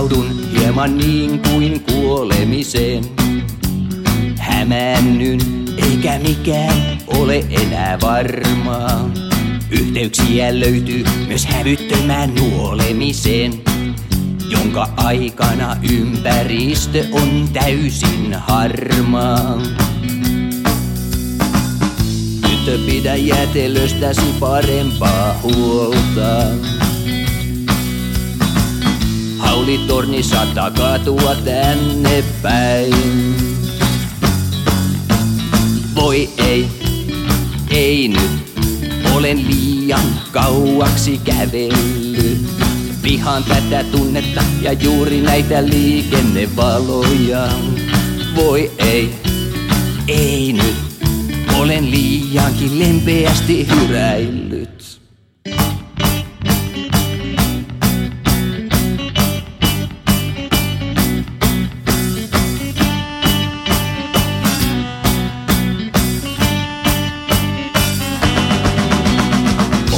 Suhtaudun hieman niin kuin kuolemiseen. Hämännyn, eikä mikään ole enää varmaa. Yhteyksiä löytyy myös hävyttömään nuolemiseen, jonka aikana ympäristö on täysin harmaa. Tyttö pidä jätelöstäsi parempaa huolta. Haulitorni saattaa kaatua tänne päin. Voi ei, ei nyt, olen liian kauaksi kävellyt. Vihaan tätä tunnetta ja juuri näitä liikennevaloja. Voi ei, ei nyt, olen liiankin lempeästi hyräillyt.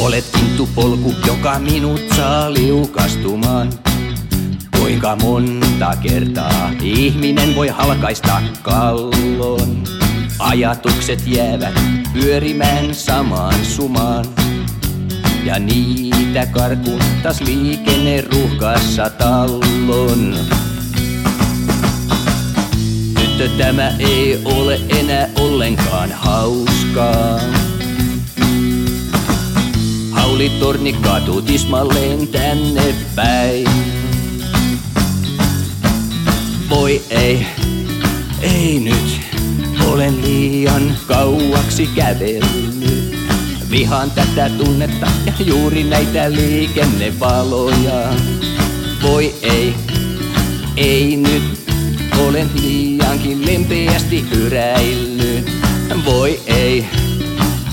Olet kintupolku, joka minut saa liukastumaan. Kuinka monta kertaa ihminen voi halkaista kallon? Ajatukset jäävät pyörimään samaan sumaan. Ja niitä karkuun taas liikenne ruuhkassa tallon. Tyttö, tämä ei ole enää ollenkaan hauskaa. Haulitorni kaatuu tismalleen tänne päin. Voi ei, ei nyt, olen liian kauaksi kävellyt. Vihaan tätä tunnetta ja juuri näitä liikennevaloja. Voi ei, ei nyt, olen liiankin lempeästi hyräillyt. Voi ei,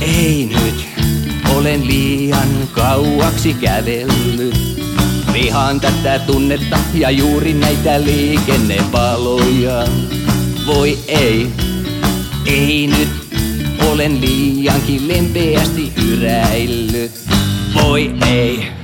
ei nyt, olen liian kauaksi kävellyt. Vihaan tätä tunnetta ja juuri näitä liikennevaloja. Voi ei, ei nyt, olen liiankin lempeästi hyräillyt. Voi ei.